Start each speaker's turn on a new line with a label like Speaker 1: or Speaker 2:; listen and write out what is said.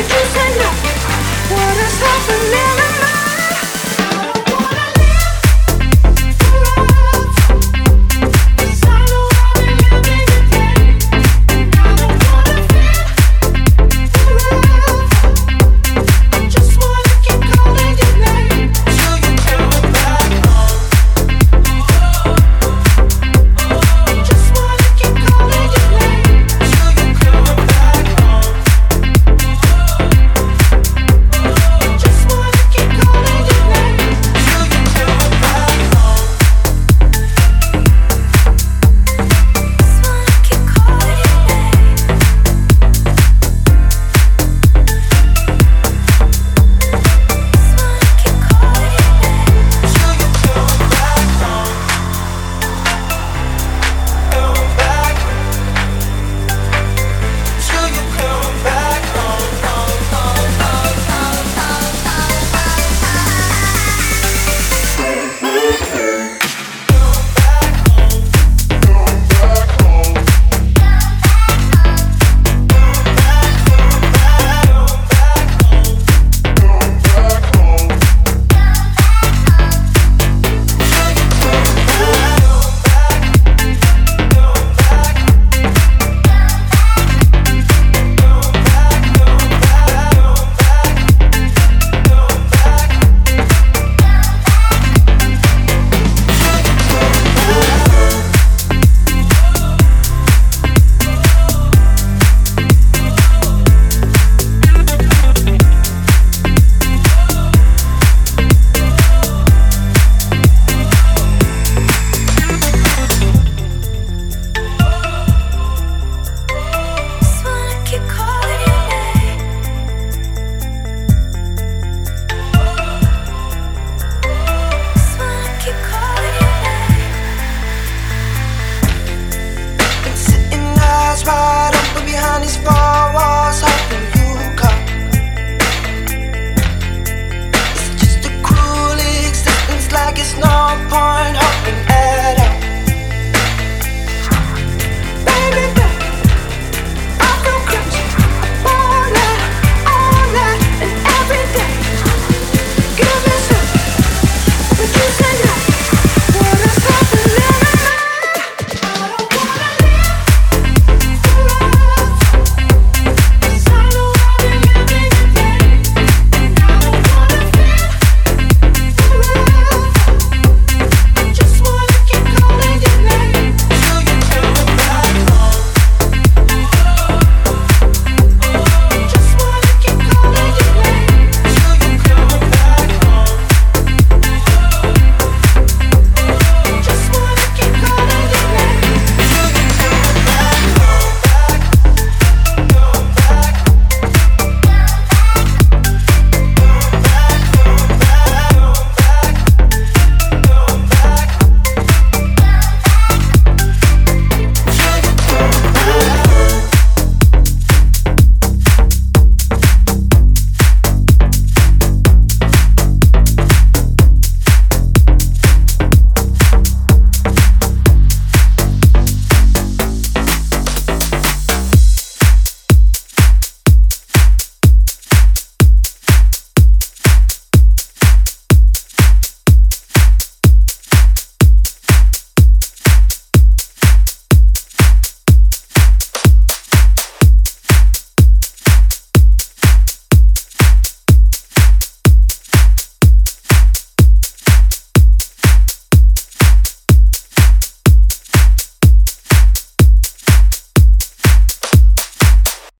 Speaker 1: Could you